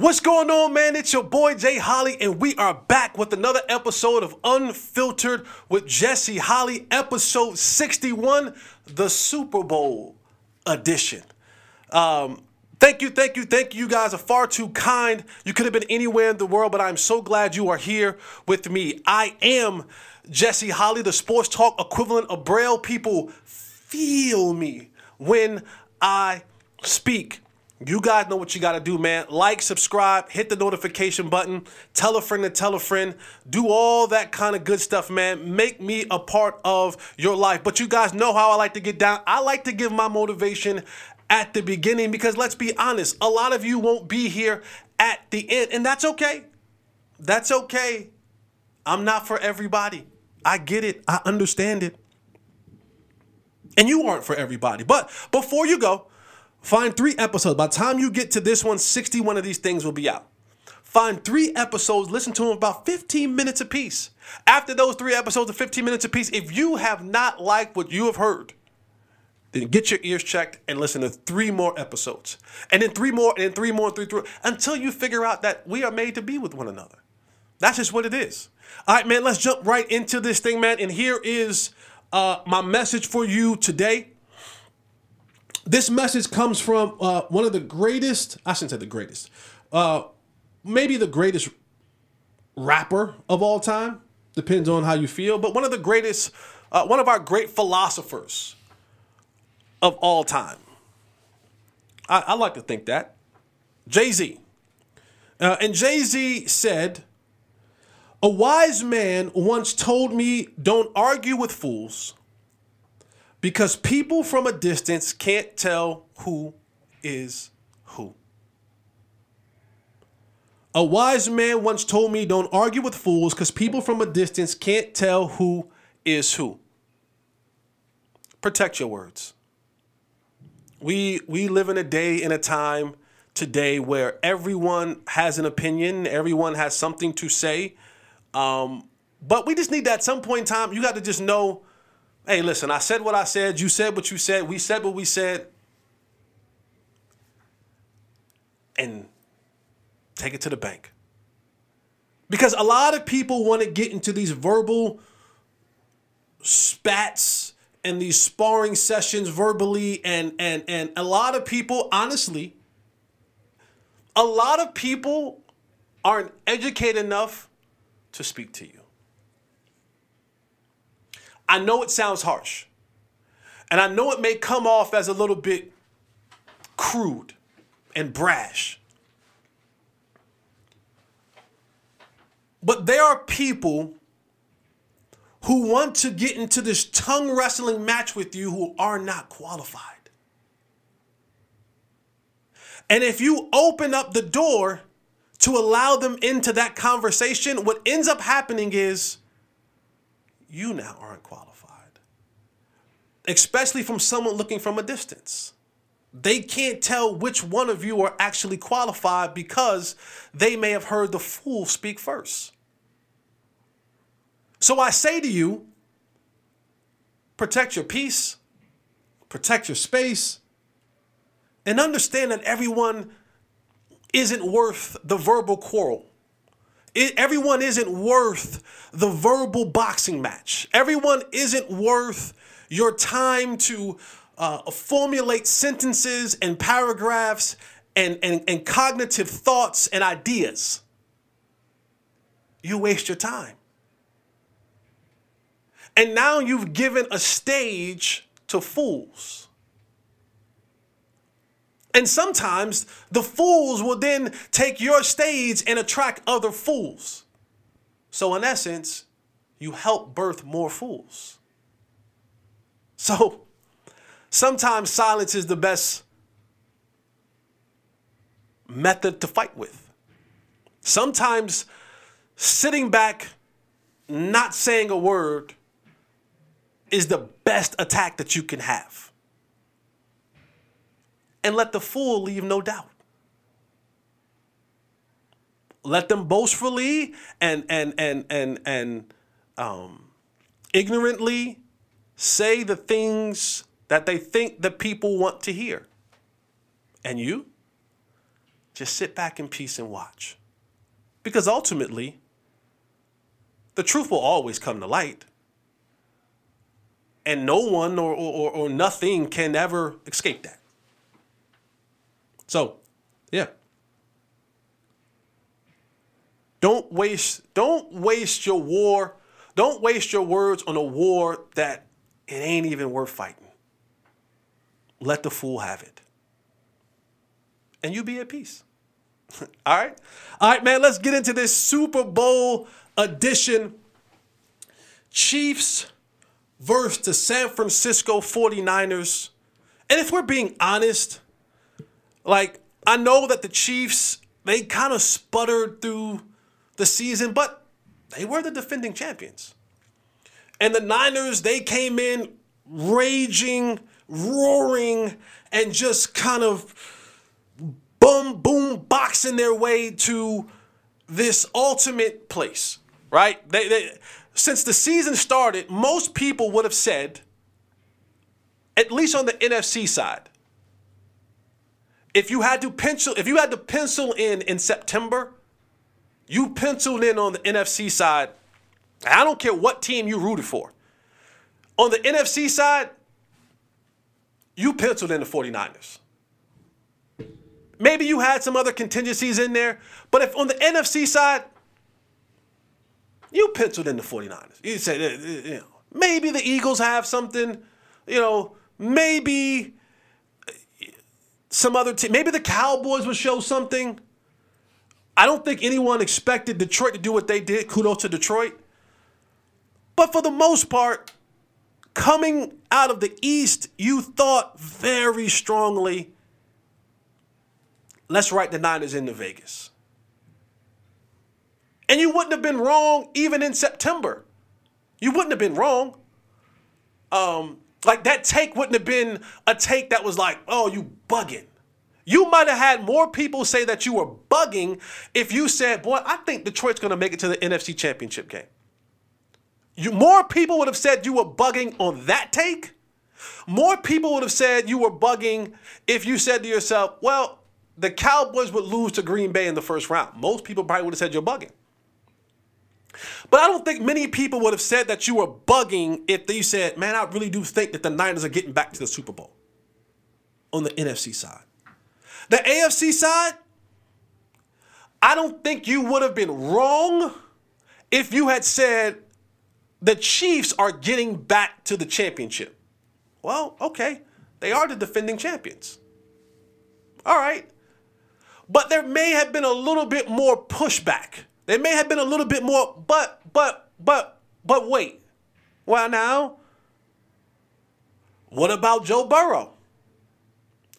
What's going on, man? It's your boy Jay Holly, and we are back with another episode of Unfiltered with Jesse Holly, episode 61, the Super Bowl edition. Um, thank you, thank you, thank you. You guys are far too kind. You could have been anywhere in the world, but I'm so glad you are here with me. I am Jesse Holly, the sports talk equivalent of Braille. People feel me when I speak. You guys know what you got to do, man. Like, subscribe, hit the notification button, tell a friend to tell a friend, do all that kind of good stuff, man. Make me a part of your life. But you guys know how I like to get down. I like to give my motivation at the beginning because let's be honest, a lot of you won't be here at the end, and that's okay. That's okay. I'm not for everybody. I get it, I understand it. And you aren't for everybody. But before you go, Find three episodes. By the time you get to this one, 61 of these things will be out. Find three episodes, listen to them about 15 minutes apiece. After those three episodes of 15 minutes apiece, if you have not liked what you have heard, then get your ears checked and listen to three more episodes. And then three more, and then three more, and three, three, until you figure out that we are made to be with one another. That's just what it is. All right, man, let's jump right into this thing, man. And here is uh, my message for you today this message comes from uh, one of the greatest, I shouldn't say the greatest, uh, maybe the greatest rapper of all time. Depends on how you feel, but one of the greatest, uh, one of our great philosophers of all time. I, I like to think that. Jay Z. Uh, and Jay Z said, A wise man once told me, Don't argue with fools because people from a distance can't tell who is who. A wise man once told me don't argue with fools because people from a distance can't tell who is who. Protect your words. We we live in a day in a time today where everyone has an opinion, everyone has something to say. Um, but we just need that at some point in time, you got to just know hey, listen, I said what I said, you said what you said, we said what we said. And take it to the bank. Because a lot of people want to get into these verbal spats and these sparring sessions verbally and and and a lot of people honestly a lot of people aren't educated enough to speak to you. I know it sounds harsh. And I know it may come off as a little bit crude and brash. But there are people who want to get into this tongue wrestling match with you who are not qualified. And if you open up the door to allow them into that conversation, what ends up happening is you now aren't qualified. Especially from someone looking from a distance. They can't tell which one of you are actually qualified because they may have heard the fool speak first. So I say to you protect your peace, protect your space, and understand that everyone isn't worth the verbal quarrel. It, everyone isn't worth the verbal boxing match. Everyone isn't worth your time to uh, formulate sentences and paragraphs and, and, and cognitive thoughts and ideas. You waste your time. And now you've given a stage to fools. And sometimes the fools will then take your stage and attract other fools. So, in essence, you help birth more fools. So, sometimes silence is the best method to fight with. Sometimes sitting back, not saying a word, is the best attack that you can have and let the fool leave no doubt. Let them boastfully and and and and and um, ignorantly say the things that they think the people want to hear, and you just sit back in peace and watch. Because ultimately, the truth will always come to light. And no one or, or, or nothing can ever escape that. So, yeah. Don't waste don't waste your war. Don't waste your words on a war that it ain't even worth fighting. Let the fool have it. And you be at peace. All right? All right, man, let's get into this Super Bowl edition. Chiefs versus the San Francisco 49ers. And if we're being honest, like I know that the Chiefs, they kind of sputtered through the season, but they were the defending champions. And the Niners, they came in raging, roaring, and just kind of boom, boom, boxing their way to this ultimate place, right? They, they, since the season started, most people would have said, at least on the NFC side, if you had to pencil, if you had to pencil in in September, you penciled in on the NFC side. I don't care what team you rooted for. On the NFC side, you penciled in the 49ers. Maybe you had some other contingencies in there, but if on the NFC side, you penciled in the 49ers. You said, uh, uh, you know, maybe the Eagles have something, you know, maybe some other team, maybe the Cowboys would show something. I don't think anyone expected Detroit to do what they did. Kudos to Detroit. But for the most part, coming out of the East, you thought very strongly let's write the Niners into Vegas. And you wouldn't have been wrong even in September. You wouldn't have been wrong. Um, like that take wouldn't have been a take that was like, oh, you bugging. You might have had more people say that you were bugging if you said, boy, I think Detroit's going to make it to the NFC Championship game. You, more people would have said you were bugging on that take. More people would have said you were bugging if you said to yourself, well, the Cowboys would lose to Green Bay in the first round. Most people probably would have said you're bugging. But I don't think many people would have said that you were bugging if they said, man, I really do think that the Niners are getting back to the Super Bowl on the NFC side. The AFC side, I don't think you would have been wrong if you had said the Chiefs are getting back to the championship. Well, okay, they are the defending champions. All right. But there may have been a little bit more pushback. There may have been a little bit more, but, but, but, but wait. Well, now, what about Joe Burrow?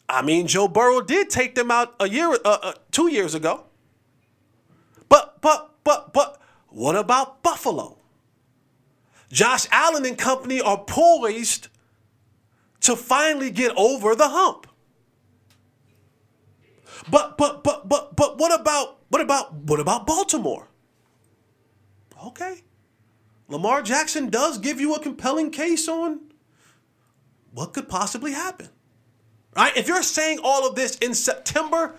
I mean, Joe Burrow did take them out a year, uh, uh, two years ago. But, but, but, but, what about Buffalo? Josh Allen and company are poised to finally get over the hump. But but but but but what about what about what about Baltimore? Okay. Lamar Jackson does give you a compelling case on what could possibly happen. Right? If you're saying all of this in September,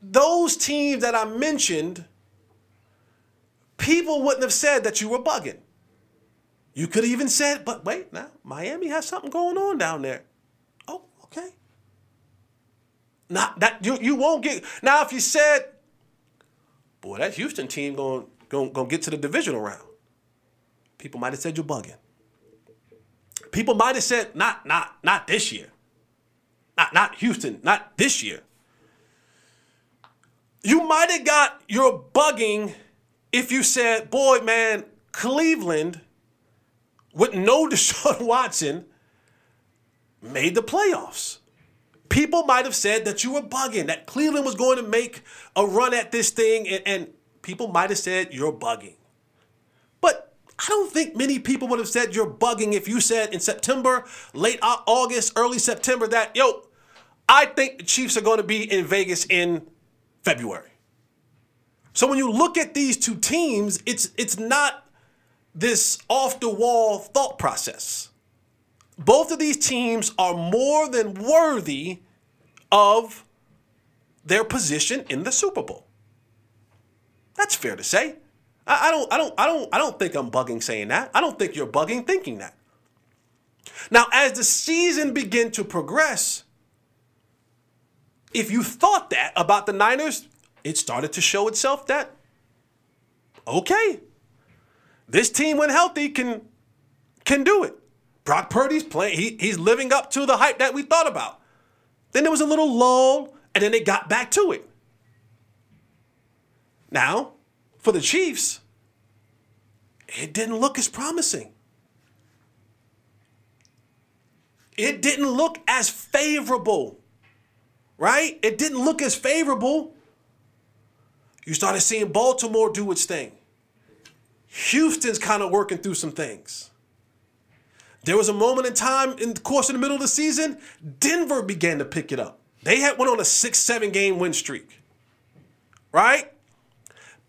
those teams that I mentioned, people wouldn't have said that you were bugging. You could have even said, but wait, now Miami has something going on down there. Oh, okay. Not that you you won't get now if you said, boy, that Houston team going going going to get to the divisional round. People might have said you're bugging. People might have said not not not this year. Not not Houston, not this year. You might have got your bugging if you said, boy, man, Cleveland with no Deshaun Watson made the playoffs people might have said that you were bugging, that Cleveland was going to make a run at this thing, and, and people might have said you're bugging. But I don't think many people would have said you're bugging if you said in September, late August, early September that, yo, I think the Chiefs are going to be in Vegas in February. So when you look at these two teams, it's it's not this off the wall thought process both of these teams are more than worthy of their position in the Super Bowl. That's fair to say. I, I don't I don't I don't I don't think I'm bugging saying that. I don't think you're bugging thinking that. Now, as the season began to progress, if you thought that about the Niners, it started to show itself that okay, this team when healthy can can do it. Brock Purdy's playing, he, he's living up to the hype that we thought about. Then there was a little lull, and then they got back to it. Now, for the Chiefs, it didn't look as promising. It didn't look as favorable, right? It didn't look as favorable. You started seeing Baltimore do its thing. Houston's kind of working through some things. There was a moment in time in the course of the middle of the season, Denver began to pick it up. They had went on a six, seven game win streak. Right?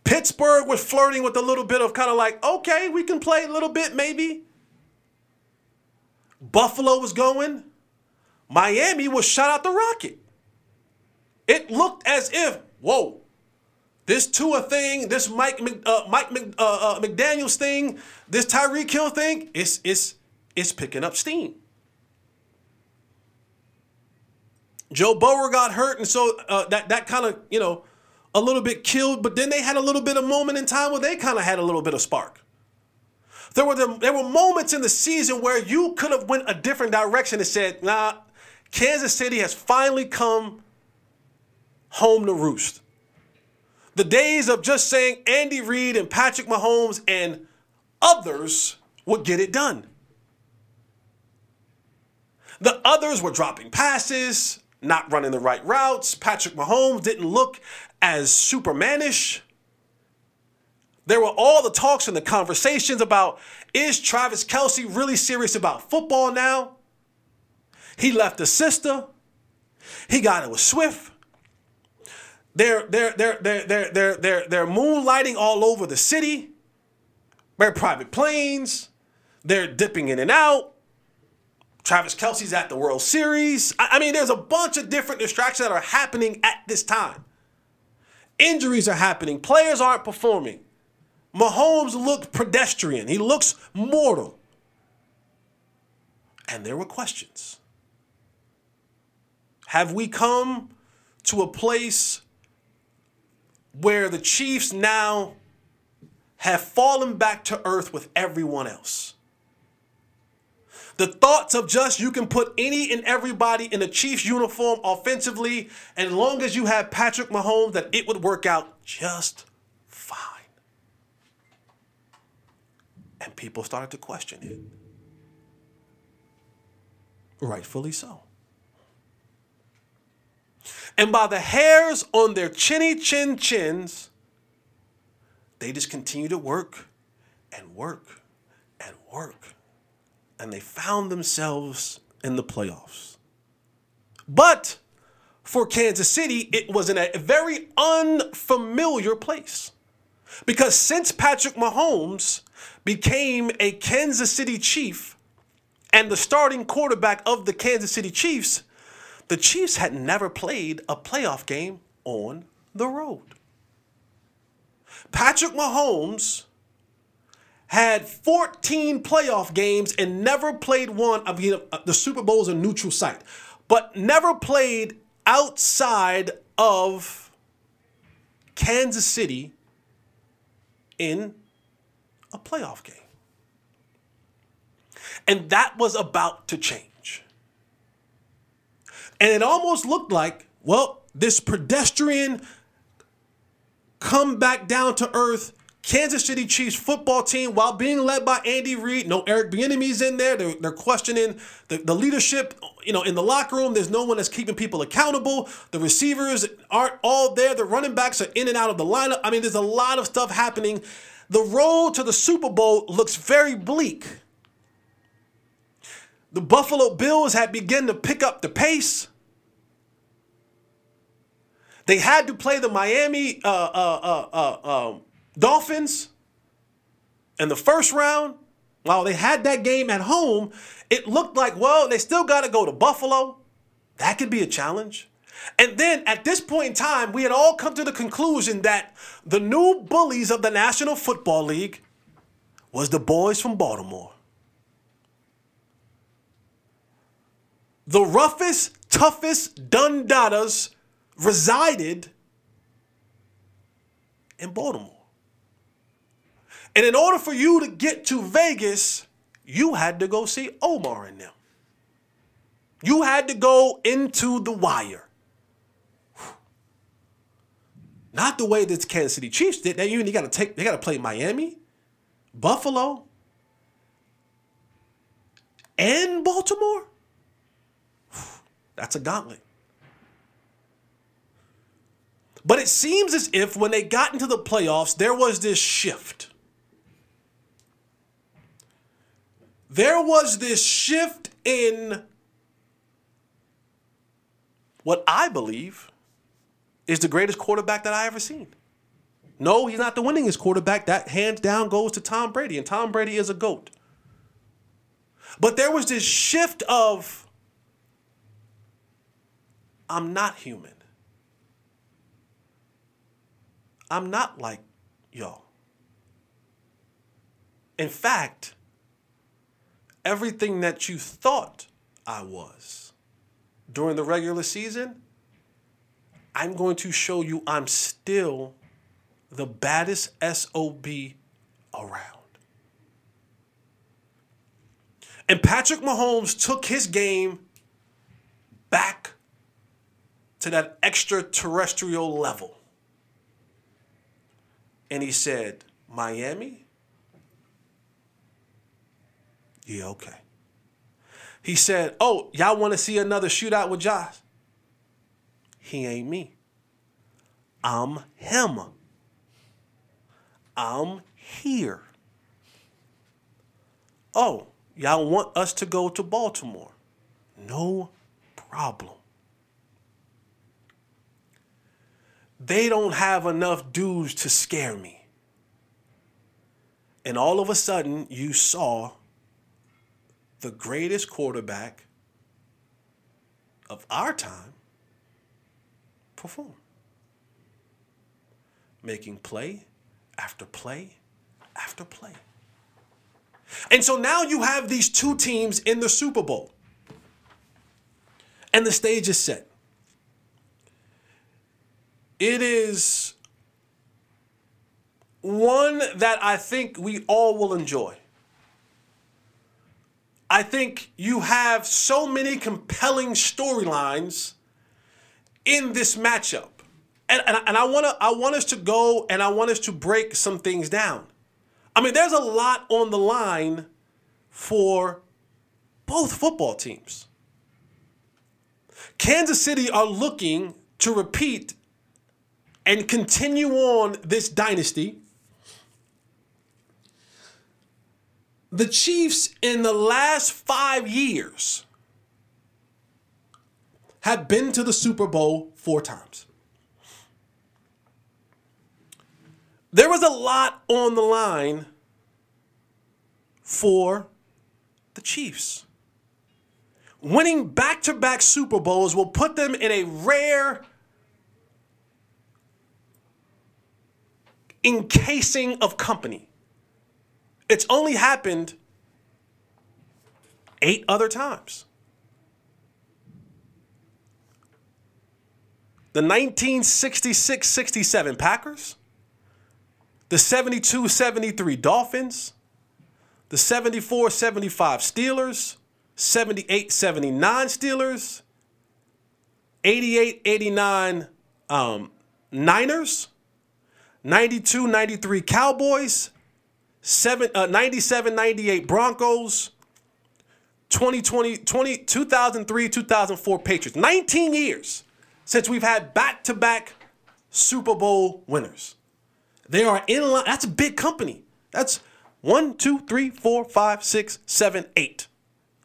Pittsburgh was flirting with a little bit of kind of like, okay, we can play a little bit, maybe. Buffalo was going. Miami was shot out the rocket. It looked as if, whoa, this Tua thing, this Mike uh, Mike uh, uh, McDaniel's thing, this Tyreek Hill thing, it's it's it's picking up steam. Joe Burrow got hurt, and so uh, that that kind of you know a little bit killed. But then they had a little bit of moment in time where they kind of had a little bit of spark. There were the, there were moments in the season where you could have went a different direction and said, "Nah, Kansas City has finally come home to roost." The days of just saying Andy Reid and Patrick Mahomes and others would get it done. The others were dropping passes, not running the right routes. Patrick Mahomes didn't look as supermanish. There were all the talks and the conversations about is Travis Kelce really serious about football now? He left a sister. He got it with Swift. They're they're they're they're they're they're they're, they're moonlighting all over the city. They're private planes. They're dipping in and out. Travis Kelce's at the World Series. I, I mean, there's a bunch of different distractions that are happening at this time. Injuries are happening. Players aren't performing. Mahomes looked pedestrian. He looks mortal. And there were questions. Have we come to a place where the Chiefs now have fallen back to earth with everyone else? The thoughts of just you can put any and everybody in a Chiefs uniform offensively, and as long as you have Patrick Mahomes, that it would work out just fine. And people started to question it. Rightfully so. And by the hairs on their chinny chin chins, they just continue to work and work and work. And they found themselves in the playoffs. But for Kansas City, it was in a very unfamiliar place. Because since Patrick Mahomes became a Kansas City Chief and the starting quarterback of the Kansas City Chiefs, the Chiefs had never played a playoff game on the road. Patrick Mahomes had 14 playoff games and never played one. I mean, uh, the Super Bowl is a neutral site, but never played outside of Kansas City in a playoff game. And that was about to change. And it almost looked like, well, this pedestrian come back down to earth Kansas City Chiefs football team, while being led by Andy Reid, no Eric Bieniemy's in there. They're, they're questioning the, the leadership, you know, in the locker room. There's no one that's keeping people accountable. The receivers aren't all there. The running backs are in and out of the lineup. I mean, there's a lot of stuff happening. The road to the Super Bowl looks very bleak. The Buffalo Bills had begun to pick up the pace. They had to play the Miami uh, uh, uh, uh, um, Dolphins in the first round. While they had that game at home, it looked like, well, they still got to go to Buffalo. That could be a challenge. And then at this point in time, we had all come to the conclusion that the new bullies of the National Football League was the boys from Baltimore. The roughest, toughest Dundadas resided in Baltimore. And in order for you to get to Vegas, you had to go see Omar and them. You had to go into the wire. Not the way that Kansas City Chiefs did. They even got to take. They got to play Miami, Buffalo, and Baltimore. That's a gauntlet. But it seems as if when they got into the playoffs, there was this shift. There was this shift in what I believe is the greatest quarterback that I ever seen. No, he's not the winningest quarterback. That hands down goes to Tom Brady, and Tom Brady is a GOAT. But there was this shift of I'm not human. I'm not like y'all. In fact, everything that you thought I was during the regular season, I'm going to show you I'm still the baddest SOB around. And Patrick Mahomes took his game back to that extraterrestrial level. And he said, Miami? Yeah, okay. He said, Oh, y'all want to see another shootout with Josh? He ain't me. I'm him. I'm here. Oh, y'all want us to go to Baltimore? No problem. they don't have enough dudes to scare me. And all of a sudden, you saw the greatest quarterback of our time perform. Making play after play after play. And so now you have these two teams in the Super Bowl. And the stage is set. It is one that I think we all will enjoy. I think you have so many compelling storylines in this matchup. And, and, and I want to I want us to go and I want us to break some things down. I mean, there's a lot on the line for both football teams. Kansas City are looking to repeat and continue on this dynasty. The Chiefs in the last five years have been to the Super Bowl four times. There was a lot on the line for the Chiefs. Winning back to back Super Bowls will put them in a rare encasing of company. It's only happened eight other times. The 1966 67 Packers, the 72 73 Dolphins, the 74 75 Steelers, 78 79 Steelers, 88 89 um, Niners, 92 93 Cowboys, seven, uh, 97 98 Broncos, 2020, 20, 2003 2004 Patriots. 19 years since we've had back to back Super Bowl winners. They are in line. That's a big company. That's one, two, three, four, five, six, seven, eight.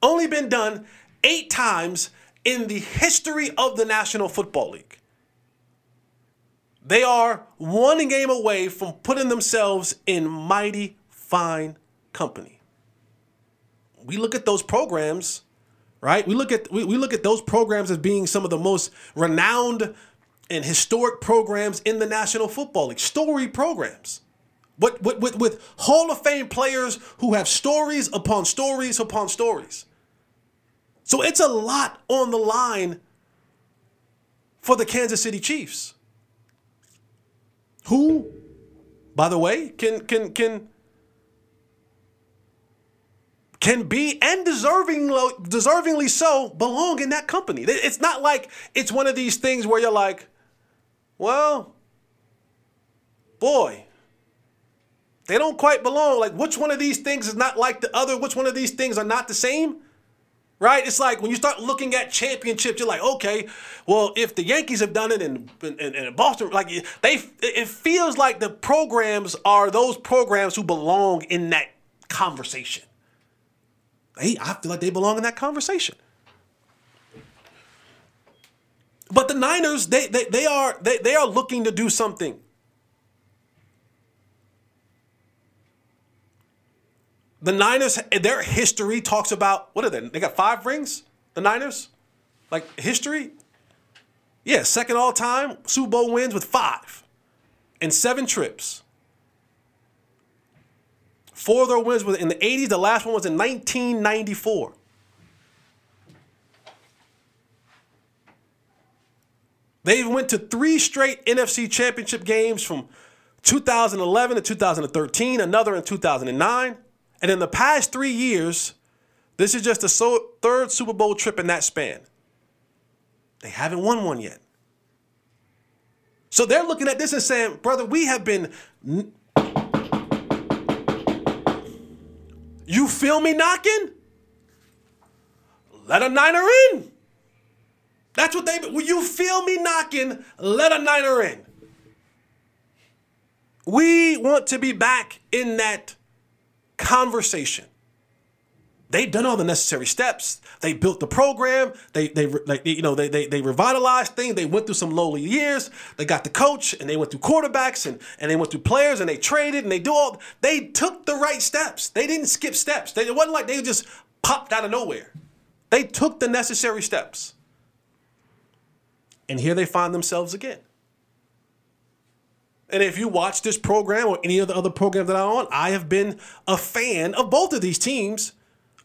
Only been done eight times in the history of the National Football League. They are one game away from putting themselves in mighty fine company. We look at those programs, right? We look at we, we look at those programs as being some of the most renowned and historic programs in the National Football League, story programs. With, with, with, with Hall of Fame players who have stories upon stories upon stories. So it's a lot on the line for the Kansas City Chiefs. Who, by the way, can can can can be and deserving, deservingly so belong in that company. It's not like it's one of these things where you're like, well, boy, they don't quite belong. Like, which one of these things is not like the other? Which one of these things are not the same? Right? It's like when you start looking at championships, you're like, okay, well, if the Yankees have done it in, in, in Boston, like they, it feels like the programs are those programs who belong in that conversation. Hey, I feel like they belong in that conversation. But the Niners, they they, they are they, they are looking to do something. The Niners, their history talks about what are they? They got five rings. The Niners, like history. Yeah, second all time Super Bowl wins with five, and seven trips. Four of their wins were in the 80s. The last one was in 1994. They went to three straight NFC championship games from 2011 to 2013, another in 2009. And in the past three years, this is just the third Super Bowl trip in that span. They haven't won one yet. So they're looking at this and saying, brother, we have been. You feel me knocking? Let a Niner in. That's what they. When you feel me knocking, let a Niner in. We want to be back in that conversation. They've done all the necessary steps. They built the program. They they like you know they, they they revitalized things. They went through some lowly years. They got the coach and they went through quarterbacks and and they went through players and they traded and they do all. They took the right steps. They didn't skip steps. They, it wasn't like they just popped out of nowhere. They took the necessary steps. And here they find themselves again. And if you watch this program or any of the other programs that I'm on, I have been a fan of both of these teams.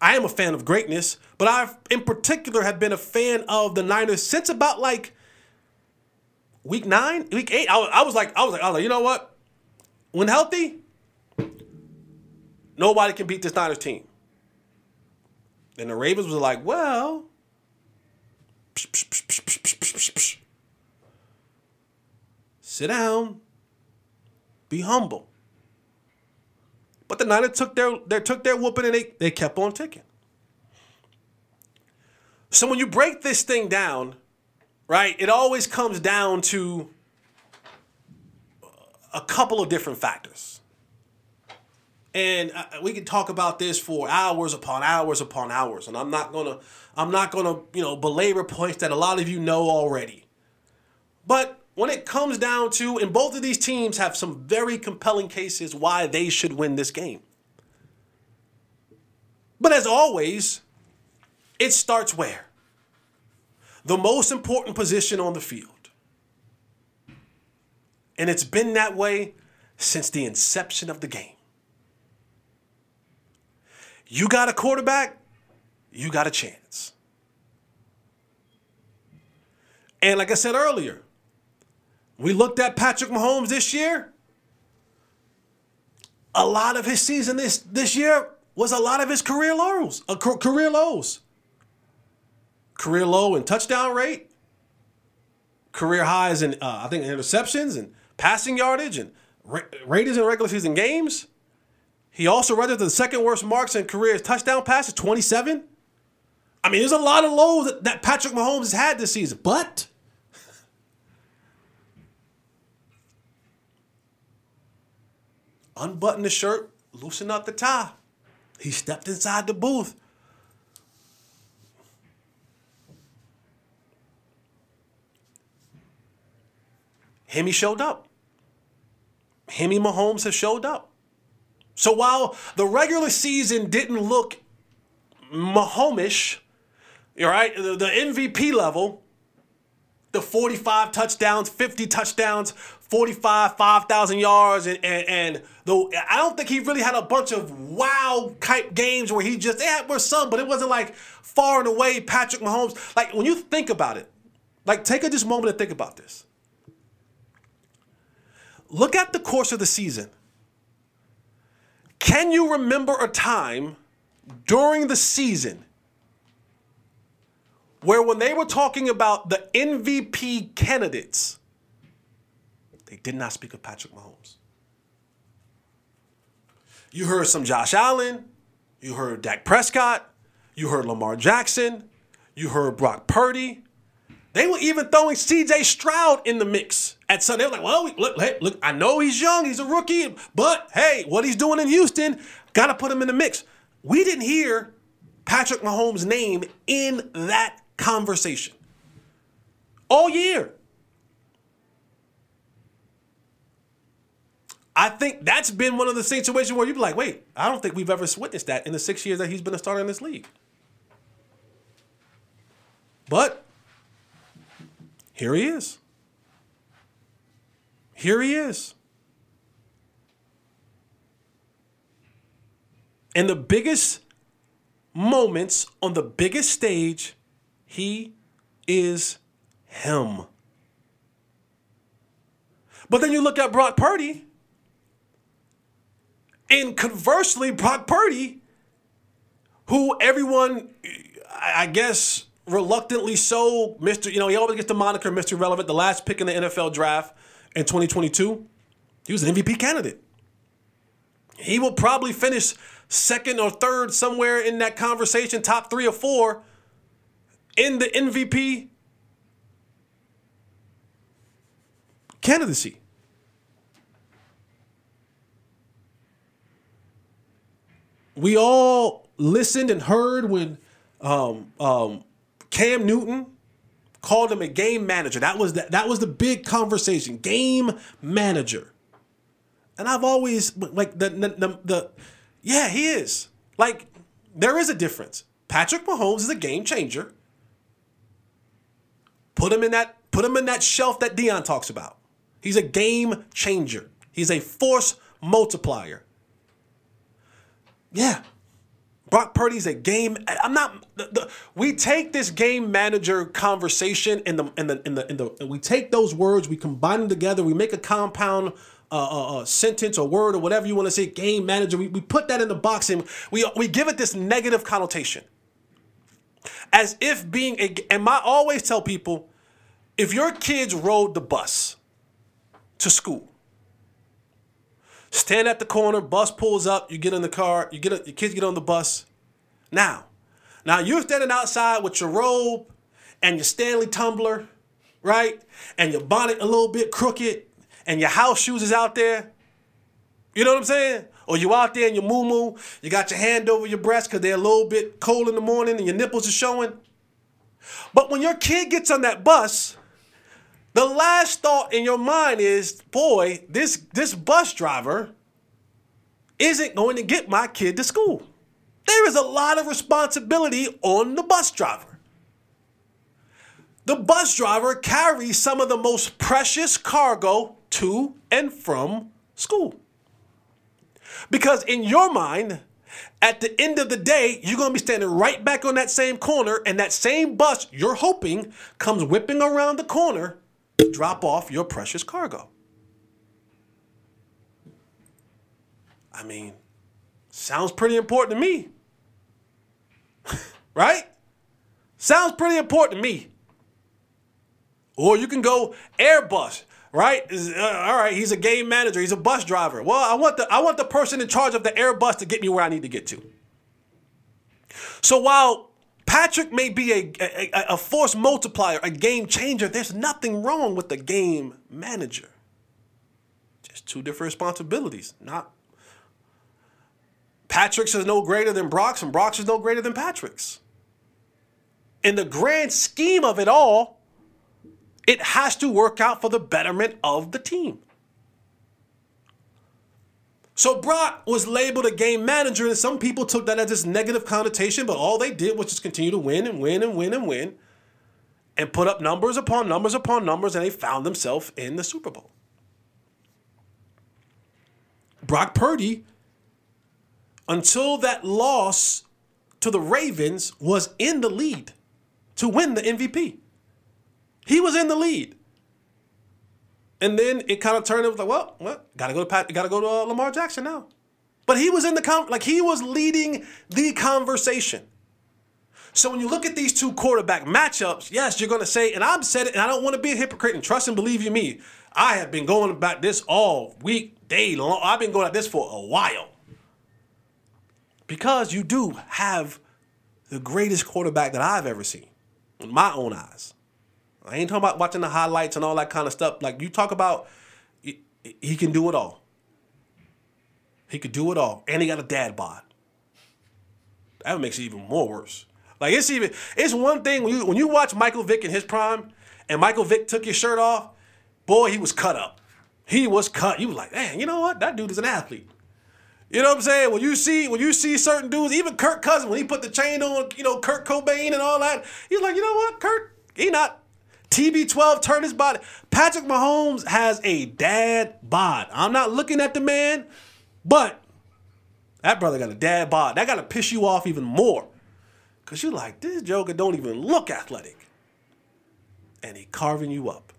I am a fan of greatness, but I've in particular have been a fan of the Niners since about like week nine, week eight. I was, I was like, I was like, I was like, you know what? When healthy, nobody can beat this Niners team. And the Ravens was like, well, Sit down. Be humble. But the Niners took their they took their whooping and they, they kept on ticking. So when you break this thing down, right, it always comes down to a couple of different factors. And uh, we can talk about this for hours upon hours upon hours, and I'm not gonna I'm not gonna you know belabor points that a lot of you know already. But when it comes down to, and both of these teams have some very compelling cases why they should win this game. But as always, it starts where? The most important position on the field. And it's been that way since the inception of the game. You got a quarterback, you got a chance. And like I said earlier, we looked at Patrick Mahomes this year. A lot of his season this this year was a lot of his career lows, uh, career lows. Career low in touchdown rate, career highs in uh, I think interceptions and passing yardage and ra- ratings in regular season games. He also registered the second worst marks in career touchdown passes, 27. I mean, there's a lot of lows that, that Patrick Mahomes has had this season, but unbutton the shirt, loosen up the tie. He stepped inside the booth. Hemi showed up. Hemi Mahomes has showed up. So while the regular season didn't look Mahomish, All right, the, the MVP level, the 45 touchdowns, 50 touchdowns, 45, 5,000 yards, and, and, and though I don't think he really had a bunch of wow type games where he just, had were some, but it wasn't like far and away Patrick Mahomes. Like when you think about it, like take a just moment to think about this. Look at the course of the season. Can you remember a time during the season where when they were talking about the MVP candidates, they did not speak of Patrick Mahomes. You heard some Josh Allen, you heard Dak Prescott, you heard Lamar Jackson, you heard Brock Purdy. They were even throwing CJ Stroud in the mix at some. They were like, well, look, hey, look, I know he's young, he's a rookie, but hey, what he's doing in Houston, gotta put him in the mix. We didn't hear Patrick Mahomes' name in that conversation all year. I think that's been one of the situations where you'd be like, wait, I don't think we've ever witnessed that in the six years that he's been a starter in this league. But here he is. Here he is. In the biggest moments on the biggest stage, he is him. But then you look at Brock Purdy, and conversely, Brock Purdy, who everyone, I guess, reluctantly so, Mr. You know, he always gets the moniker Mr. Relevant, the last pick in the NFL draft in 2022. He was an MVP candidate. He will probably finish second or third somewhere in that conversation, top three or four in the MVP candidacy. We all listened and heard when um, um, Cam Newton called him a game manager. That was the, that was the big conversation. Game manager. And I've always like the, the the, the yeah, he is. Like there is a difference. Patrick Mahomes is a game changer. Put him in that put him in that shelf that Dion talks about. He's a game changer. He's a force multiplier. Yeah, Brock Purdy's a game. I'm not. The, the, we take this game manager conversation in the in the in the in the. We take those words, we combine them together, we make a compound uh, uh, uh, sentence or word or whatever you want to say. Game manager. We, we put that in the box and we we give it this negative connotation, as if being a. And I always tell people, if your kids rode the bus to school Stand at the corner, bus pulls up, you get in the car, you get your kids get on the bus. Now, now you're standing outside with your robe and your Stanley tumbler, right? And your bonnet a little bit crooked, and your house shoes is out there. You know what I'm saying? Or you out there in your moo you got your hand over your breast because they're a little bit cold in the morning and your nipples are showing. But when your kid gets on that bus, the last thought in your mind is, boy, this this bus driver isn't going to get my kid to school. There is a lot of responsibility on the bus driver. The bus driver carries some of the most precious cargo to and from school. Because in your mind, at the end of the day, you're going to be standing right back on that same corner, and that same bus you're hoping comes whipping around the corner drop off your precious cargo. I mean, sounds pretty important to me. right? Sounds pretty important to me. Or you can go Airbus, right? Uh, all right, he's a game manager, he's a bus driver. Well, I want the I want the person in charge of the Airbus to get me where I need to get to. So while Patrick may be a, a, a, force multiplier, a game changer. There's nothing wrong with the game manager. Just two different responsibilities. Not Patrick's is no greater than Brock's, and Brock's is no greater than Patrick's. In the grand scheme of it all, it has to work out for the betterment of the team. So Brock was labeled a game manager, and some people took that as this negative connotation, but all they did was just continue to win and win and win and win and put up numbers upon numbers upon numbers, and they found themselves in the Super Bowl. Brock Purdy, until that loss to the Ravens, was in the lead to win the MVP. He was in the lead. And then it kind of turned. It was like, well, what? Gotta go to Pat. Gotta go to uh, Lamar Jackson now. But he was in the con- like he was leading the conversation. So when you look at these two quarterback matchups, yes, you're going to say, and I've said it, and I don't want to be a hypocrite. And trust and believe you me, I have been going about this all week, day long. I've been going at this for a while because you do have the greatest quarterback that I've ever seen, in my own eyes. I ain't talking about watching the highlights and all that kind of stuff. Like you talk about, he, he can do it all. He could do it all, and he got a dad bod. That makes it even more worse. Like it's even it's one thing when you when you watch Michael Vick in his prime, and Michael Vick took his shirt off, boy, he was cut up. He was cut. You was like, man, you know what? That dude is an athlete. You know what I'm saying? When you see when you see certain dudes, even Kirk Cousins, when he put the chain on, you know, Kirko Chainz and all that, he's like, you know what, Kurt, he not TB12 turned his body. Patrick Mahomes has a dad bod. I'm not looking at the man, but that brother got a dad bod. That got to piss you off even more. Because you're like, this Joker don't even look athletic. And he carving you up.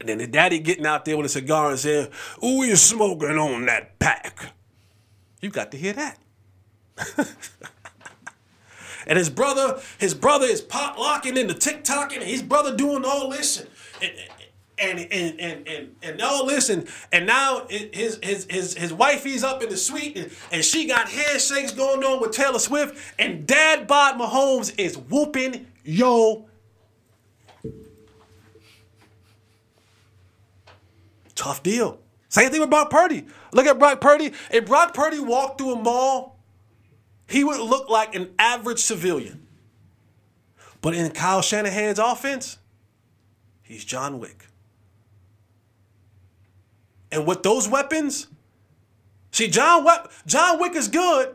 And then the daddy getting out there with a cigar and saying, Ooh, you smoking on that pack. You got to hear that. and his brother, his brother is pot locking into TikTok, and his brother doing all this and, and, and and and and, and all this and and now his his his his wifey's up in the suite and, and she got handshakes going on with Taylor Swift and Dad Bod Mahomes is whooping yo. Tough deal. Same thing with Brock Purdy. Look at Brock Purdy. If Brock Purdy walked through a mall, he would look like an average civilian. But in Kyle Shanahan's offense, he's John Wick. And with those weapons, see, John, we- John Wick is good,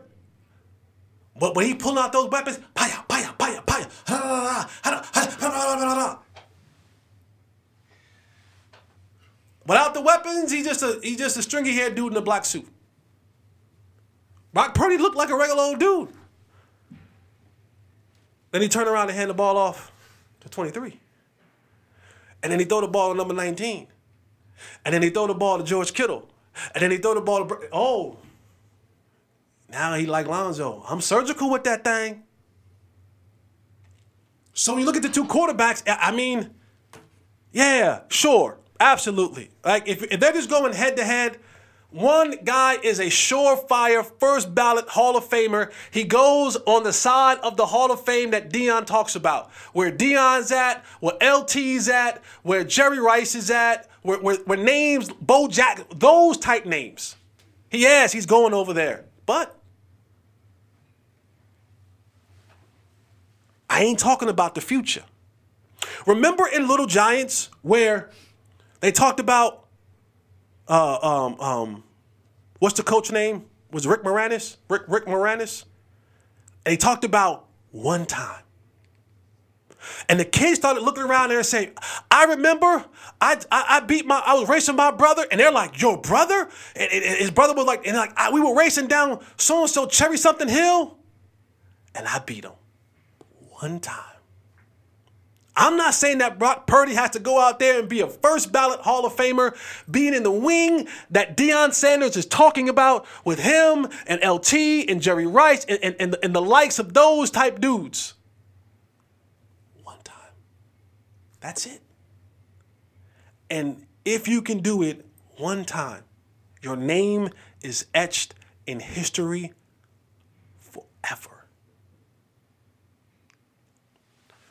but when he pulling out those weapons, paya, paya, paya, paya, Without the weapons, he just a he just a stringy haired dude in a black suit. Brock Purdy looked like a regular old dude. Then he turned around and hand the ball off to 23. And then he throw the ball to number 19. And then he throw the ball to George Kittle. And then he throw the ball to oh. Now he like Lonzo. I'm surgical with that thing. So when you look at the two quarterbacks, I mean, yeah, sure, absolutely. Like if, if they're just going head to head, one guy is a surefire first ballot Hall of Famer. He goes on the side of the Hall of Fame that Deion talks about. Where Deion's at, where LT's at, where Jerry Rice is at, where, where, where names, Bo Jack, those type names. He has, he's going over there. But I ain't talking about the future. Remember in Little Giants where they talked about uh, um, um, what's the coach name? Was Rick Moranis? Rick Rick Moranis? And he talked about one time. And the kids started looking around there and saying, I remember I, I, I beat my, I was racing my brother, and they're like, your brother? And, and, and his brother was like, and like, I, we were racing down so and so Cherry something hill, and I beat him one time. I'm not saying that Brock Purdy has to go out there and be a first ballot Hall of Famer, being in the wing that Deion Sanders is talking about with him and LT and Jerry Rice and, and, and, the, and the likes of those type dudes. One time. That's it. And if you can do it one time, your name is etched in history forever.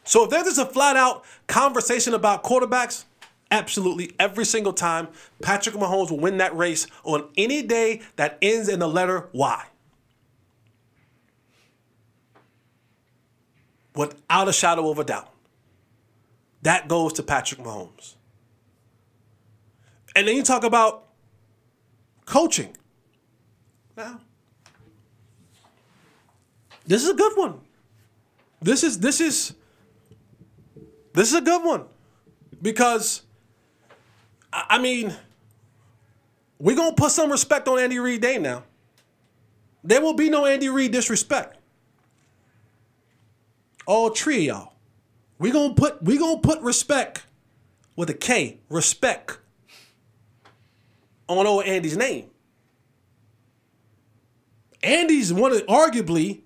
So if there's just a flat out conversation about quarterbacks, absolutely every single time Patrick Mahomes will win that race on any day that ends in the letter Y. Without a shadow of a doubt. That goes to Patrick Mahomes. And then you talk about coaching. Now, this is a good one. This is this is this is a good one because I mean we're gonna put some respect on Andy Reid name now. There will be no Andy Reid disrespect. All three y'all. We gonna put we gonna put respect with a K, respect on old Andy's name. Andy's one of arguably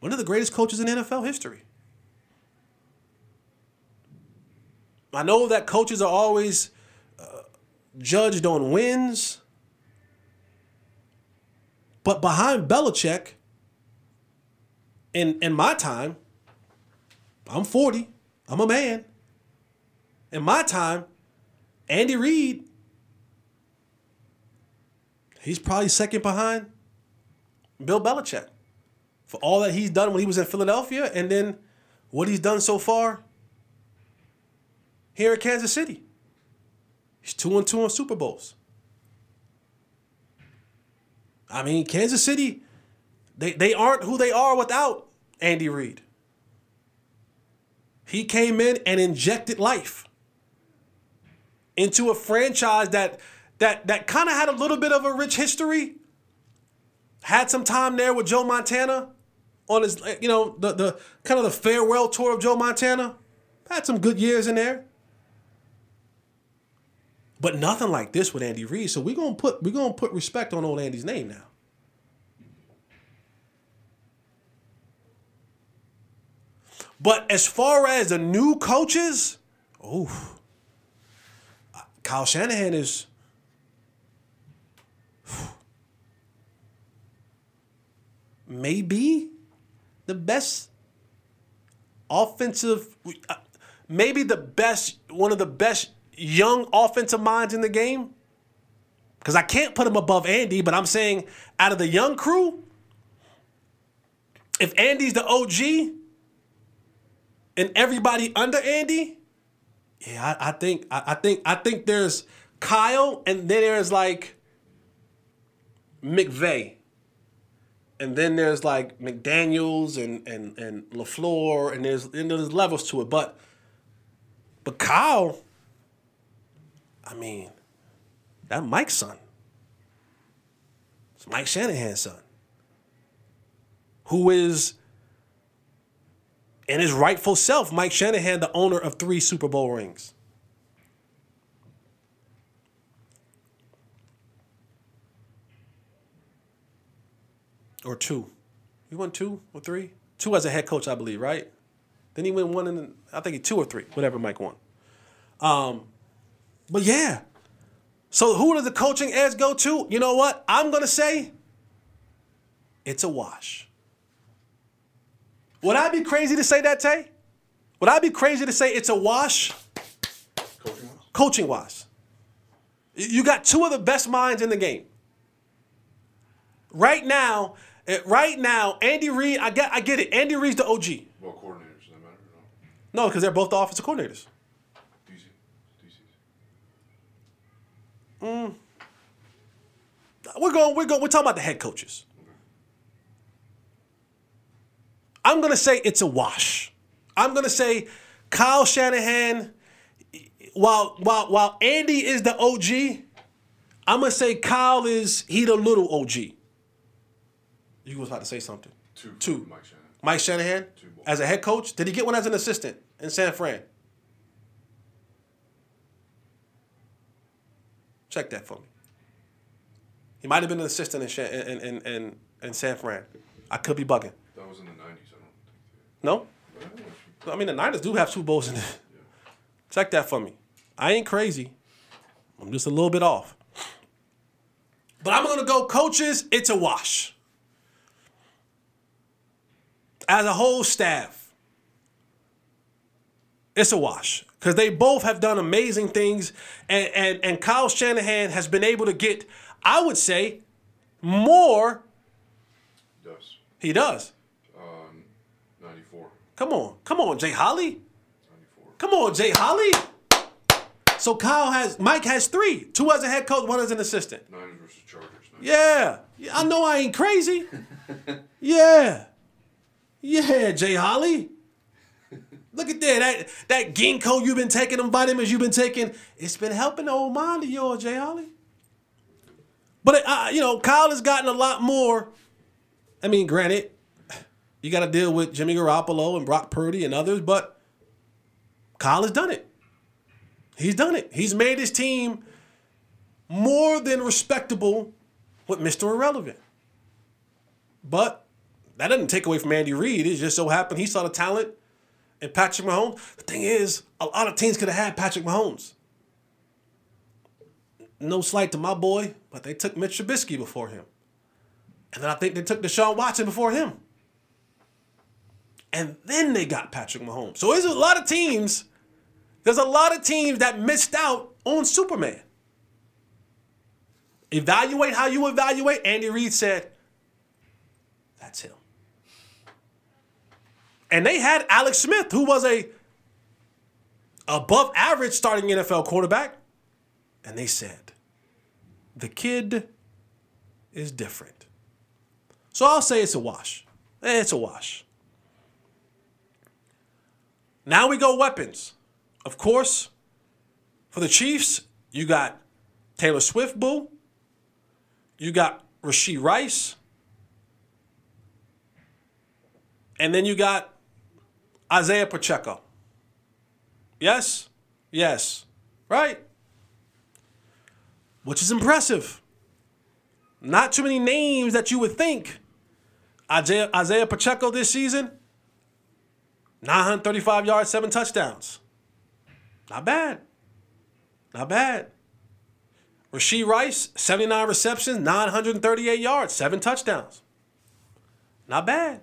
one of the greatest coaches in NFL history. I know that coaches are always uh, judged on wins, but behind Belichick, in in my time, I'm 40. I'm a man. In my time, Andy Reid, he's probably second behind Bill Belichick for all that he's done when he was in Philadelphia and then what he's done so far here in Kansas City. He's two and two in Super Bowls. I mean, Kansas City, they, they aren't who they are without Andy Reid. He came in and injected life into a franchise that that that kind of had a little bit of a rich history. Had some time there with Joe Montana on his you know the the kind of the farewell tour of Joe Montana. Had some good years in there. But nothing like this with Andy Reid. So we're gonna put we're gonna put respect on old Andy's name now. But as far as the new coaches, oh, Kyle Shanahan is. Maybe the best offensive, uh, maybe the best, one of the best young offensive minds in the game. Because I can't put him above Andy, but I'm saying out of the young crew, if Andy's the OG, and everybody under Andy, yeah, I, I think I, I, think I think there's Kyle, and then there's like McVay, and then there's like McDaniel's and and and Lafleur, and there's and there's levels to it, but but Kyle, I mean, that Mike's son. It's Mike Shanahan's son, who is in his rightful self, Mike Shanahan, the owner of three Super Bowl rings. Or two. He won two or three? Two as a head coach, I believe, right? Then he went one in, I think he two or three, whatever Mike won. Um, but yeah. So who does the coaching edge go to? You know what? I'm gonna say it's a wash. Would I be crazy to say that, Tay? Would I be crazy to say it's a wash? Coaching wise? Coaching wise. You got two of the best minds in the game. Right now, right now, Andy Reid, I get I get it. Andy Reid's the OG. Well, coordinators, doesn't matter. No. No, because they're both the offensive coordinators. DC. DC's. Mm. We're going, we're going, we're talking about the head coaches. I'm gonna say it's a wash. I'm gonna say Kyle Shanahan, while while while Andy is the OG, I'm gonna say Kyle is he the little OG. You was about to say something. Two. Two. Mike Shannon. Mike Shanahan as a head coach. Did he get one as an assistant in San Fran? Check that for me. He might have been an assistant in, in, in, in, in San Fran. I could be bugging. That was in the 90s, I don't think. No? They, I don't know if you- I mean, the Niners do have two Bowls in it. Check that for me. I ain't crazy. I'm just a little bit off. But I'm going to go coaches, it's a wash. As a whole staff, it's a wash. Because they both have done amazing things. And, and, and Kyle Shanahan has been able to get, I would say, more. does. He does. Um, 94. Come on. Come on, Jay Holly. 94. Come on, Jay Holly. So Kyle has Mike has three. Two as a head coach, one as an assistant. Niners versus Chargers. Yeah I know I ain't crazy. yeah. Yeah, Jay Holly. Look at that. That that ginkgo you've been taking, them vitamins you've been taking, it's been helping the old mind of yours, Jay Holly. But uh, you know, Kyle has gotten a lot more. I mean, granted, you got to deal with Jimmy Garoppolo and Brock Purdy and others, but Kyle has done it. He's done it. He's made his team more than respectable with Mr. Irrelevant. But that doesn't take away from Andy Reid. It just so happened he saw the talent in Patrick Mahomes. The thing is, a lot of teams could have had Patrick Mahomes. No slight to my boy, but they took Mitch Trubisky before him. And then I think they took Deshaun Watson before him. And then they got Patrick Mahomes. So there's a lot of teams, there's a lot of teams that missed out on Superman. Evaluate how you evaluate. Andy Reid said, that's him. And they had Alex Smith, who was a above average starting NFL quarterback. And they said, the kid is different. So I'll say it's a wash. It's a wash. Now we go weapons. Of course, for the Chiefs, you got Taylor Swift, boo. You got Rashee Rice. And then you got Isaiah Pacheco. Yes? Yes. Right? Which is impressive. Not too many names that you would think. Isaiah, Isaiah Pacheco this season, 935 yards, seven touchdowns. Not bad. Not bad. Rashee Rice, 79 receptions, 938 yards, seven touchdowns. Not bad.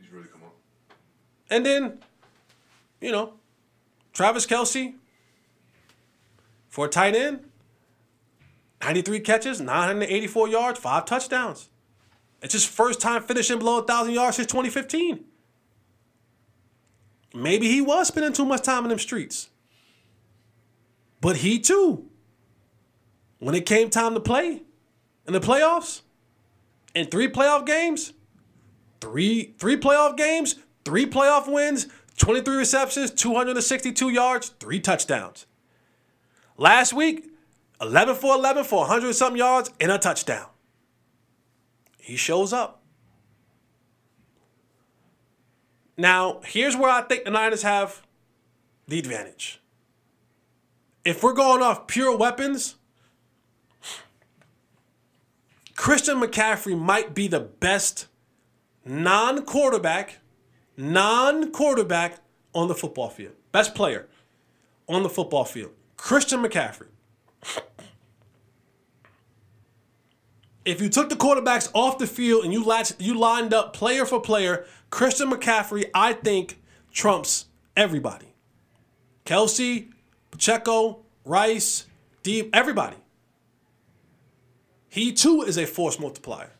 He's really come up. And then, you know, Travis Kelce for a tight end, 93 catches, 984 yards, five touchdowns. It's his first time finishing below 1,000 yards since 2015. Maybe he was spending too much time in them streets. But he too, when it came time to play in the playoffs, in three playoff games, three three playoff games, three playoff wins, 23 receptions, 262 yards, three touchdowns. Last week, 11 for 11 for 100 something yards and a touchdown. He shows up. Now, here's where I think the Niners have the advantage. If we're going off pure weapons, Christian McCaffrey might be the best non quarterback, non quarterback on the football field. Best player on the football field. Christian McCaffrey. If you took the quarterbacks off the field and you latched, you lined up player for player, Christian McCaffrey, I think, trumps everybody. Kelce, Pacheco, Rice, Deep, everybody. He too is a force multiplier.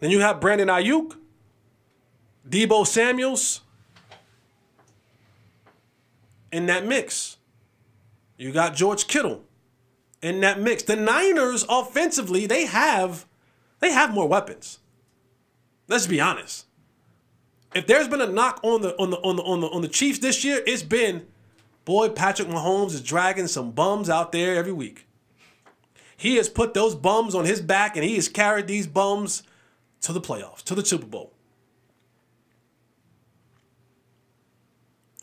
Then you have Brandon Aiyuk, Deebo Samuels in that mix. You got George Kittle in that mix. The Niners offensively, they have they have more weapons. Let's be honest. If there's been a knock on the on the on the on the on the Chiefs this year, it's been boy Patrick Mahomes is dragging some bums out there every week. He has put those bums on his back and he has carried these bums to the playoffs, to the Super Bowl.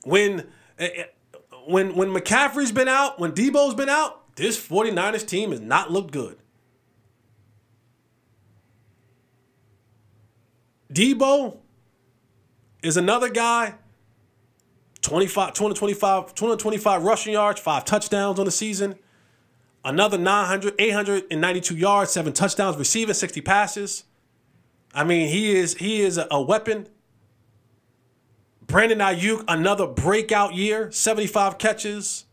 When eh, eh, when when McCaffrey's been out, when Deebo's been out, this 49ers team has not looked good. Deebo is another guy 25 225 225 rushing yards, 5 touchdowns on the season. Another 900 892 yards, 7 touchdowns receiving, 60 passes. I mean, he is he is a weapon. Brandon Aiyuk, another breakout year, 75 catches,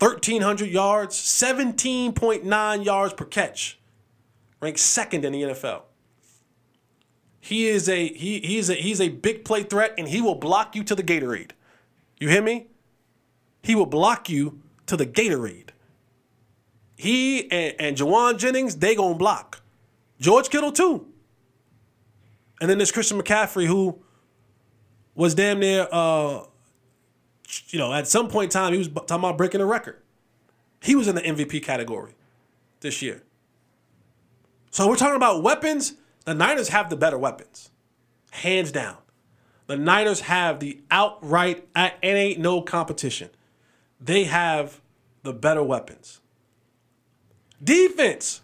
1,300 yards, 17.9 yards per catch. Ranked second in the NFL. He is a he he's a he's a big play threat and he will block you to the Gatorade. You hear me? he will block you to the Gatorade. He and, and Jauan Jennings, they gonna block. George Kittle too. And then there's Christian McCaffrey who was damn near uh you know, at some point in time he was talking about breaking a record. He was in the MVP category this year. So we're talking about weapons. The Niners have the better weapons. Hands down. The Niners have the outright, and ain't no competition. They have the better weapons. Defense.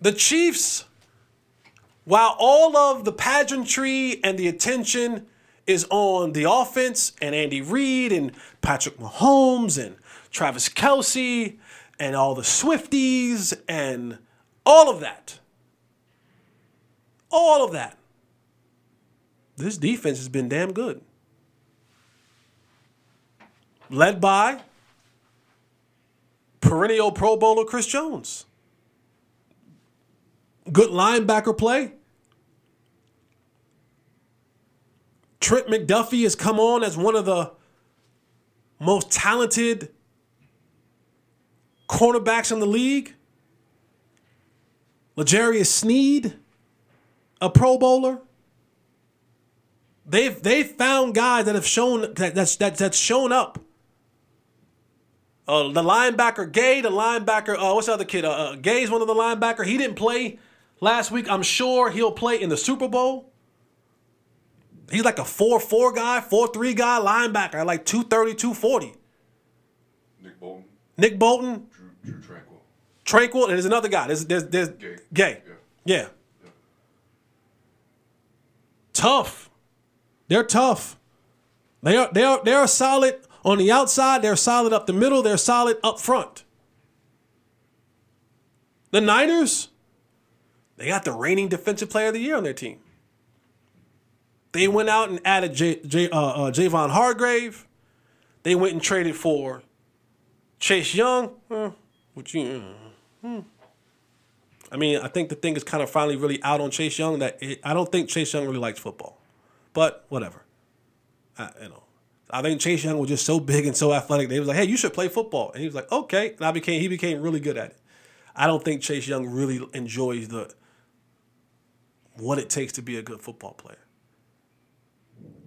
The Chiefs, while all of the pageantry and the attention is on the offense and Andy Reid and Patrick Mahomes and Travis Kelce and all the Swifties and all of that. All of that. This defense has been damn good. Led by perennial Pro Bowler Chris Jones. Good linebacker play. Trent McDuffie has come on as one of the most talented cornerbacks in the league. L'Jarius Sneed, a Pro Bowler. They've they've found guys that have shown that that's that, that's shown up. Uh, the linebacker Gay, the linebacker, uh, what's the other kid? Uh, uh, Gay's one of the linebacker. He didn't play last week. I'm sure he'll play in the Super Bowl. He's like a 4-4 guy, 4-3 guy, linebacker, like 230, 240. Nick Bolton, Nick Bolton, Drew, Drue Tranquill. Tranquill, and there's another guy. There's there's there's Gay. Gay. Yeah. Yeah. Tough. They're tough. They are they are they are solid on the outside, they're solid up the middle, they're solid up front. The Niners, they got the reigning defensive player of the year on their team. They went out and added J, J, uh, uh, Javon Hargrave. They went and traded for Chase Young. Hmm, which you, hmm. I mean, I think the thing is kind of finally really out on Chase Young. That it, I don't think Chase Young really likes football, but whatever. I, you know, I think Chase Young was just so big and so athletic. They was like, "Hey, you should play football," and he was like, "Okay." And I became he became really good at it. I don't think Chase Young really enjoys the what it takes to be a good football player.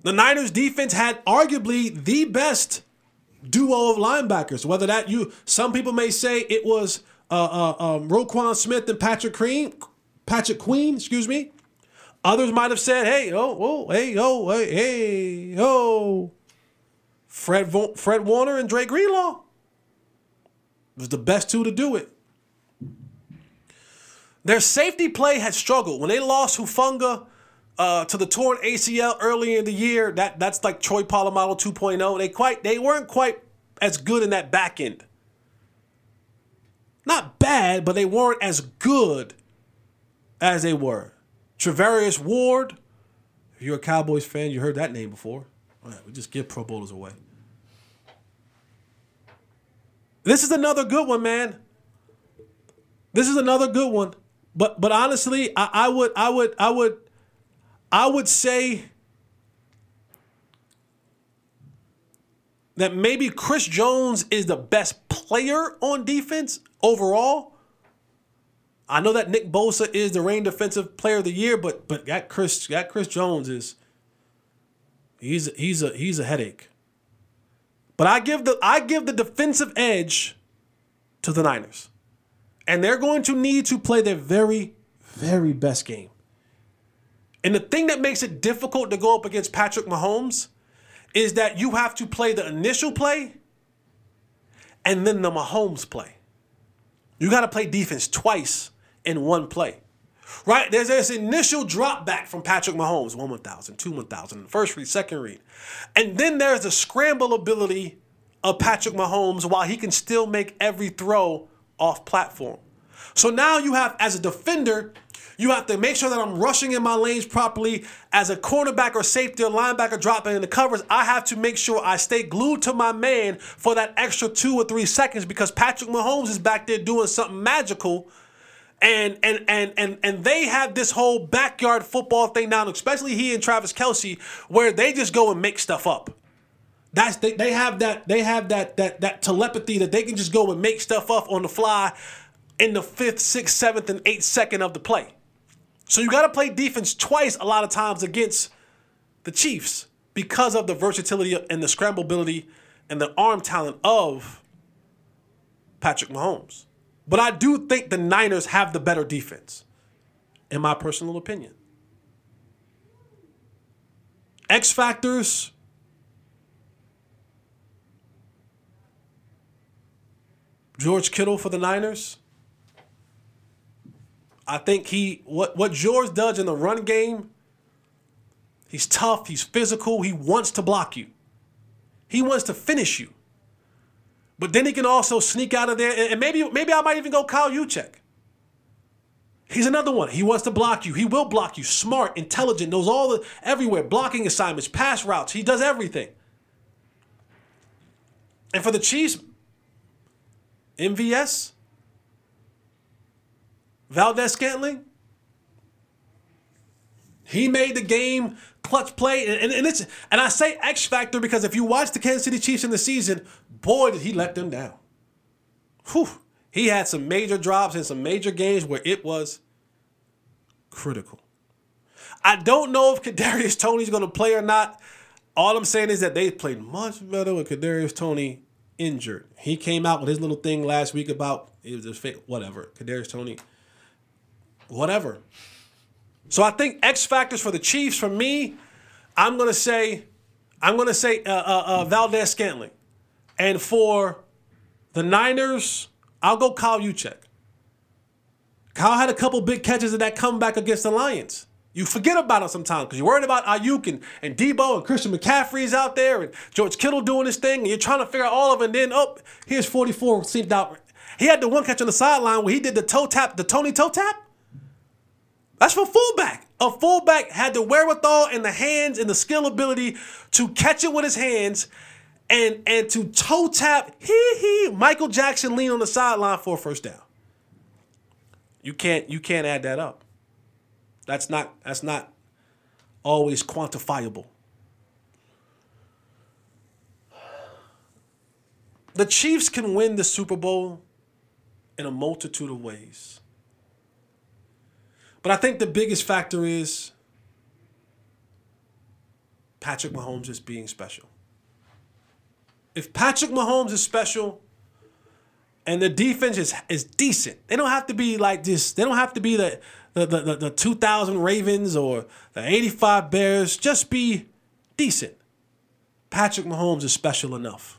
The Niners defense had arguably the best duo of linebackers. Whether that you, some people may say it was uh, uh, um, Roquan Smith and Patrick Queen, Patrick Queen, excuse me. Others might have said, "Hey, oh, oh, hey, oh, hey, hey, oh." Fred Vo- Fred Warner and Dre Greenlaw was the best two to do it. Their safety play had struggled when they lost Hufanga uh, to the torn ACL early in the year. That that's like Troy Polamalu 2.0. They quite they weren't quite as good in that back end. Not bad, but they weren't as good as they were. Charvarius Ward. If you're a Cowboys fan, you heard that name before. All right, we just give Pro Bowlers away. This is another good one, man. This is another good one. But but honestly, I, I would I would I would I would say that maybe Chris Jones is the best player on defense overall. I know that Nick Bosa is the reigning defensive player of the year, but but that Chris that Chris Jones is he's he's a he's a headache. But I give the I give the defensive edge to the Niners. And they're going to need to play their very, very best game. And the thing that makes it difficult to go up against Patrick Mahomes is that you have to play the initial play and then the Mahomes play. You got to play defense twice in one play. Right? There's this initial drop back from Patrick Mahomes, one 1,000, two 1,000, first read, second read. And then there's the scramble ability of Patrick Mahomes while he can still make every throw off platform. So now you have, as a defender, you have to make sure that I'm rushing in my lanes properly. As a cornerback or safety or linebacker dropping in the covers, I have to make sure I stay glued to my man for that extra two or three seconds because Patrick Mahomes is back there doing something magical. And and and and and they have this whole backyard football thing now, especially he and Travis Kelce, where they just go and make stuff up. That's they, they have that they have that that that telepathy that they can just go and make stuff up on the fly in the fifth, sixth, seventh, and eighth second of the play. So you got to play defense twice a lot of times against the Chiefs because of the versatility and the scramblability and the arm talent of Patrick Mahomes. But I do think the Niners have the better defense, in my personal opinion. X factors. George Kittle for the Niners. I think he what what George does in the run game. He's tough. He's physical. He wants to block you. He wants to finish you. But then he can also sneak out of there, and maybe maybe I might even go Kyle Juszczyk. He's another one. He wants to block you. He will block you. Smart, intelligent, knows all the everywhere, blocking assignments, pass routes. He does everything. And for the Chiefs, MVS, Valdes-Scantling, he made the game clutch play, and, and, and, it's and I say X factor because if you watch the Kansas City Chiefs in the season, boy did he let them down. Whew. He had some major drops in some major games where it was critical. I don't know if Kadarius Toney's going to play or not. All I'm saying is that they played much better with Kadarius Toney injured. He came out with his little thing last week about it was just fake, whatever. Kadarius Toney, whatever. So I think X factors for the Chiefs. For me, I'm gonna say, I'm gonna say uh, uh, uh, Valdes-Scantling, and for the Niners, I'll go Kyle Juszczyk. Kyle had a couple big catches in that comeback against the Lions. You forget about him sometimes because you're worried about Aiyuk and, and Deebo and Christian McCaffrey's out there and George Kittle doing his thing, and you're trying to figure out all of it. And then, oh, here's 44 seemed out. He had the one catch on the sideline where he did the toe tap, the Tony toe tap. That's for fullback. A fullback had the wherewithal and the hands and the skill ability to catch it with his hands and and to toe tap hee hee Michael Jackson lean on the sideline for a first down. You can't you can't add that up. That's not that's not always quantifiable. The Chiefs can win the Super Bowl in a multitude of ways. But I think the biggest factor is Patrick Mahomes just being special. If Patrick Mahomes is special and the defense is, is decent, they don't have to be like this, they don't have to be the, the, the, the 2000 Ravens or the 85 Bears. Just be decent. Patrick Mahomes is special enough.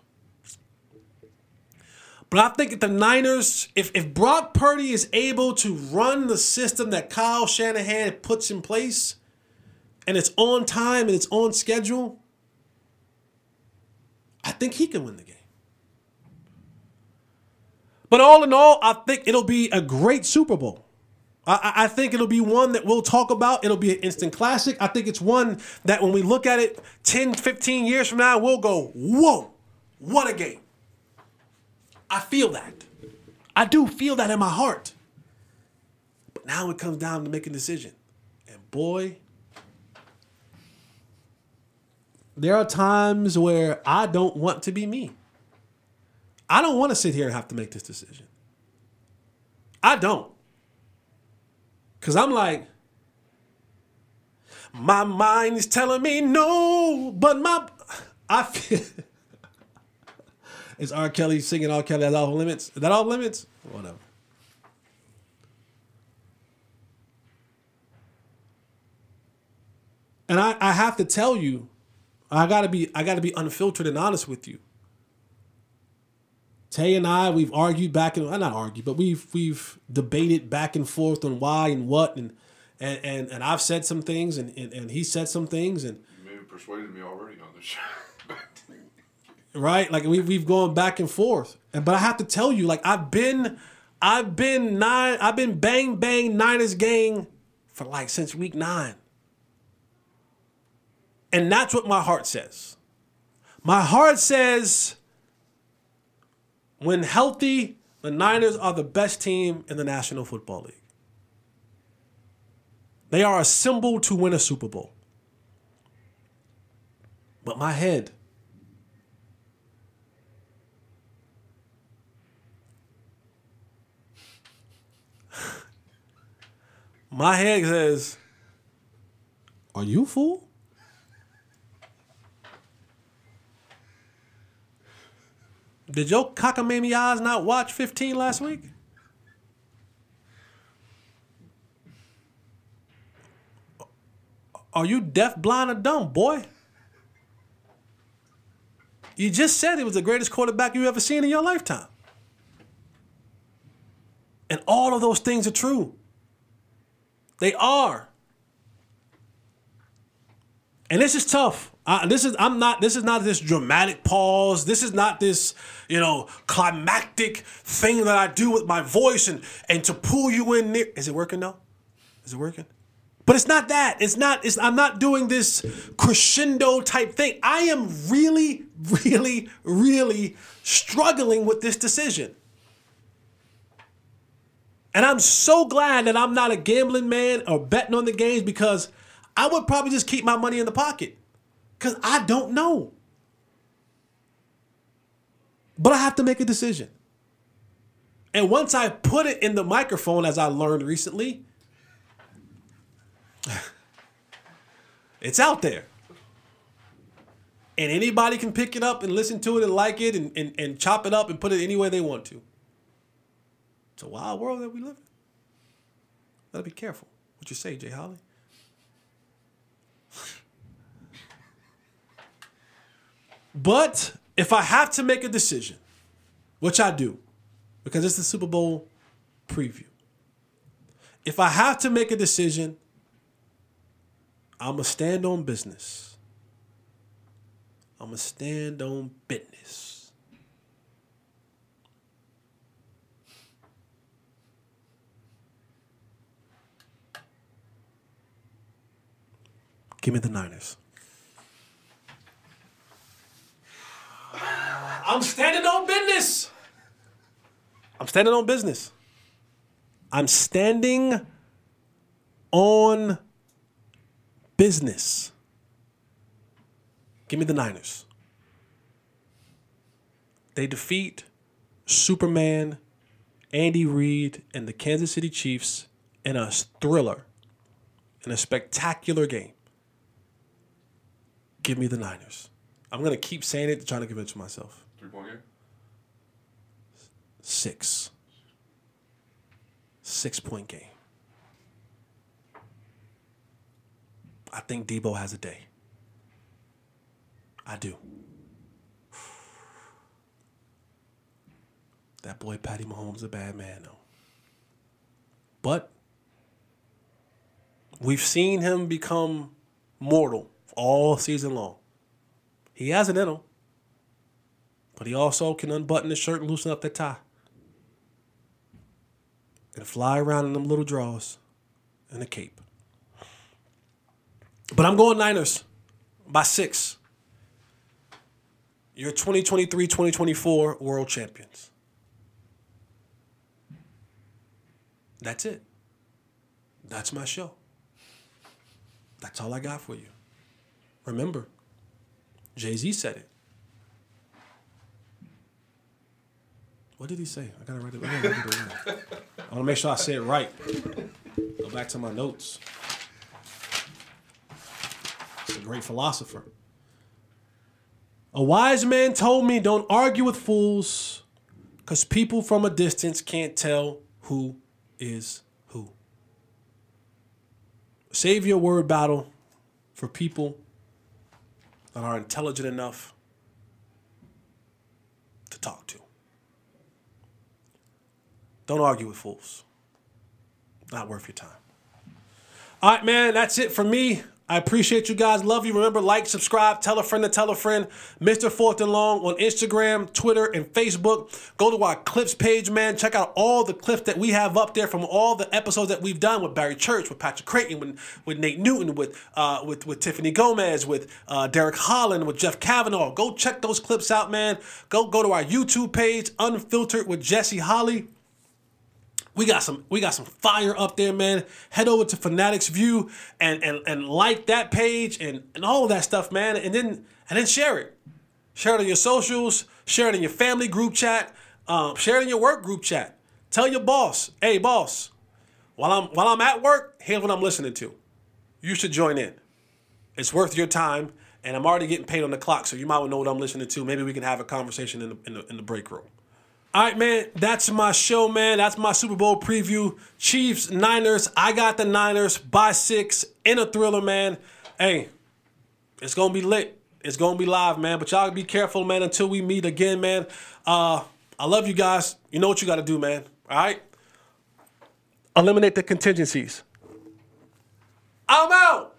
But I think if the Niners, if, if Brock Purdy is able to run the system that Kyle Shanahan puts in place, and it's on time and it's on schedule, I think he can win the game. But all in all, I think it'll be a great Super Bowl. I, I think it'll be one that we'll talk about. It'll be an instant classic. I think it's one that when we look at it 10, 15 years from now, we'll go, whoa, what a game. I feel that. I do feel that in my heart. But now it comes down to making a decision. And boy, there are times where I don't want to be me. I don't want to sit here and have to make this decision. I don't. Because I'm like, my mind is telling me no, but my, I feel. Is R. Kelly singing R. Kelly that's off limits? Is that off limits? Whatever. And I, I have to tell you, I gotta be I gotta be unfiltered and honest with you. Tay and I, we've argued back and i not argued, but we've we've debated back and forth on why and what and and and, and I've said some things and, and, and he said some things and You maybe persuaded me already on this show. right? Like we we've gone back and forth. But I have to tell you, like I've been I've been nine I've been bang bang Niners gang for like since week nine. And that's what my heart says. My heart says when healthy, the Niners are the best team in the National Football League. They are a symbol to win a Super Bowl. But my head, my head says, Are you fool? Did your cockamamie eyes not watch 15 last week? Are you deaf, blind, or dumb, boy? You just said he was the greatest quarterback you ever seen in your lifetime. And all of those things are true. They are. And this is tough. This is I'm not. This is not this dramatic pause. This is not this you know climactic thing that I do with my voice and and to pull you in near. Is it working though? Is it working? But it's not that. It's not. It's. I'm not doing this crescendo type thing. I am really, really, really struggling with this decision. And I'm so glad that I'm not a gambling man or betting on the games because I would probably just keep my money in the pocket because I don't know. But I have to make a decision. And once I put it in the microphone, as I learned recently, it's out there. And anybody can pick it up and listen to it and like it and, and, and chop it up and put it any way they want to. It's a wild world that we live in. Gotta be careful. What you say, Jay Holly? but if I have to make a decision, which I do, because it's the Super Bowl preview. If I have to make a decision, I'm going to stand on business. I'm going to stand on business. Give me the Niners. I'm standing on business. I'm standing on business. I'm standing on business. Give me the Niners. They defeat Superman, Andy Reid, and the Kansas City Chiefs in a thriller, in a spectacular game. Give me the Niners. I'm going to keep saying it, trying to convince myself. Three point game? Six. Six point game. I think Deebo has a day. I do. That boy Patty Mahomes a bad man though. But we've seen him become mortal all season long. He has it in him. But he also can unbutton his shirt and loosen up that tie. And fly around in them little drawers and a cape. But I'm going Niners by six. You're 2023 2024 world champions. That's it. That's my show. That's all I got for you. Remember, Jay Z said it. What did he say? I gotta write it. I, it. I want to make sure I say it right. Go back to my notes. He's a great philosopher. A wise man told me don't argue with fools because people from a distance can't tell who is who. Save your word battle for people that are intelligent enough to talk to. Don't argue with fools. Not worth your time. All right, man, that's it for me. I appreciate you guys. Love you. Remember, like, subscribe, tell a friend to tell a friend. Mr. Fourth and Long on Instagram, Twitter, and Facebook. Go to our clips page, man. Check out all the clips that we have up there from all the episodes that we've done with Barry Church, with Patrick Creighton, with, with Nate Newton, with uh, with with Tiffany Gomez, with uh, Derek Holland, with Jeff Kavanaugh. Go check those clips out, man. Go go to our YouTube page, Unfiltered with Jesse Holly. We got some we got some fire up there, man. Head over to Fanatics View and and and like that page and and all of that stuff, man. And then and then share it. Share it on your socials. Share it in your family group chat. Um, share it in your work group chat. Tell your boss, hey boss, while I'm while I'm at work, here's what I'm listening to. You should join in. It's worth your time, and I'm already getting paid on the clock, so you might want to know what I'm listening to. Maybe we can have a conversation in the in the, in the break room. All right, man. That's my show, man. That's my Super Bowl preview. Chiefs, Niners. I got the Niners by six in a thriller, man. Hey, it's gonna be lit. It's gonna be live, man. But y'all be careful, man. Until we meet again, man. Uh, I love you guys. You know what you got to do, man. All right. Eliminate the contingencies. I'm out.